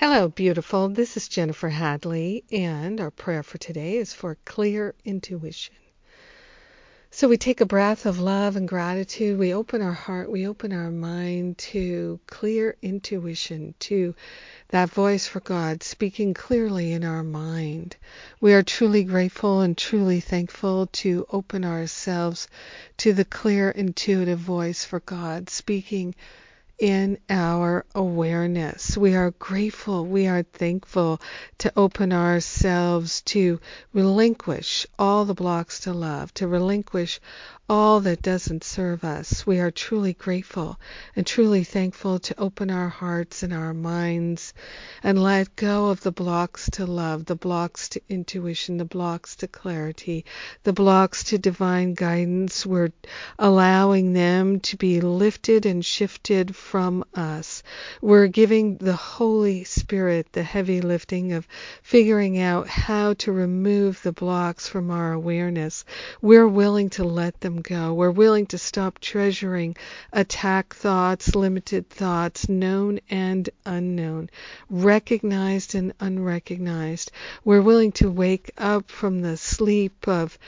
Hello, beautiful. This is Jennifer Hadley, and our prayer for today is for clear intuition. So we take a breath of love and gratitude. We open our heart, we open our mind to clear intuition, to that voice for God speaking clearly in our mind. We are truly grateful and truly thankful to open ourselves to the clear intuitive voice for God speaking in our awareness. We are grateful, we are thankful to open ourselves to relinquish all the blocks to love, to relinquish all that doesn't serve us. We are truly grateful and truly thankful to open our hearts and our minds and let go of the blocks to love, the blocks to intuition, the blocks to clarity, the blocks to divine guidance. We're allowing them to be lifted and shifted from us. We're giving the Holy Spirit the heavy lifting of figuring out how to remove the blocks from our awareness. We're willing to let them go. We're willing to stop treasuring attack thoughts, limited thoughts, known and unknown, recognized and unrecognized. We're willing to wake up from the sleep of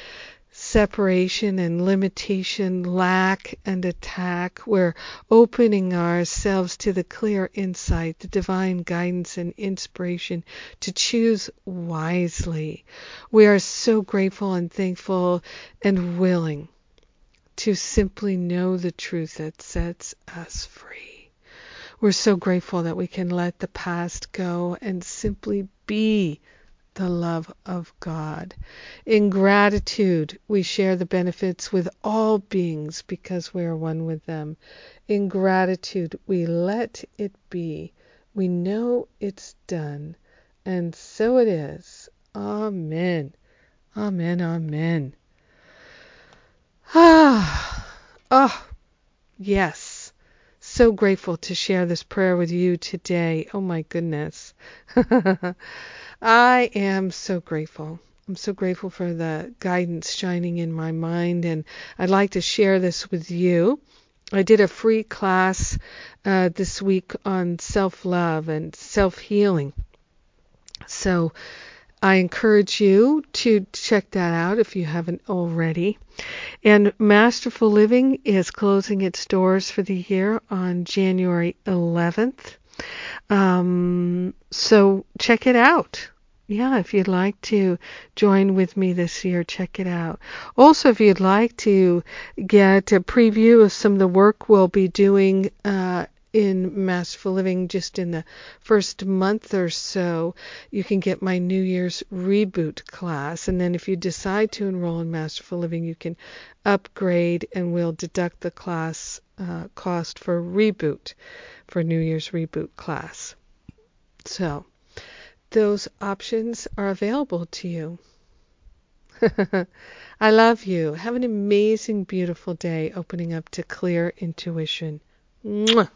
separation and limitation, lack and attack. We're opening ourselves to the clear insight, the divine guidance and inspiration to choose wisely. We are so grateful and thankful and willing to simply know the truth that sets us free. We're so grateful that we can let the past go and simply be the love of God. In gratitude, we share the benefits with all beings because we are one with them. In gratitude, we let it be. We know it's done. And so it is. Amen. Amen. Amen. Ah, oh, yes. So grateful to share this prayer with you today. Oh my goodness. I am so grateful. I'm so grateful for the guidance shining in my mind, and I'd like to share this with you. I did a free class uh, this week on self love and self healing. So I encourage you to check that out if you haven't already. And Masterful Living is closing its doors for the year on January 11th. Um, so check it out. Yeah, if you'd like to join with me this year, check it out. Also, if you'd like to get a preview of some of the work we'll be doing uh, in Masterful Living just in the first month or so, you can get my New Year's reboot class. And then if you decide to enroll in Masterful Living, you can upgrade and we'll deduct the class uh, cost for reboot, for New Year's reboot class. So those options are available to you. I love you. Have an amazing, beautiful day opening up to clear intuition. Mwah.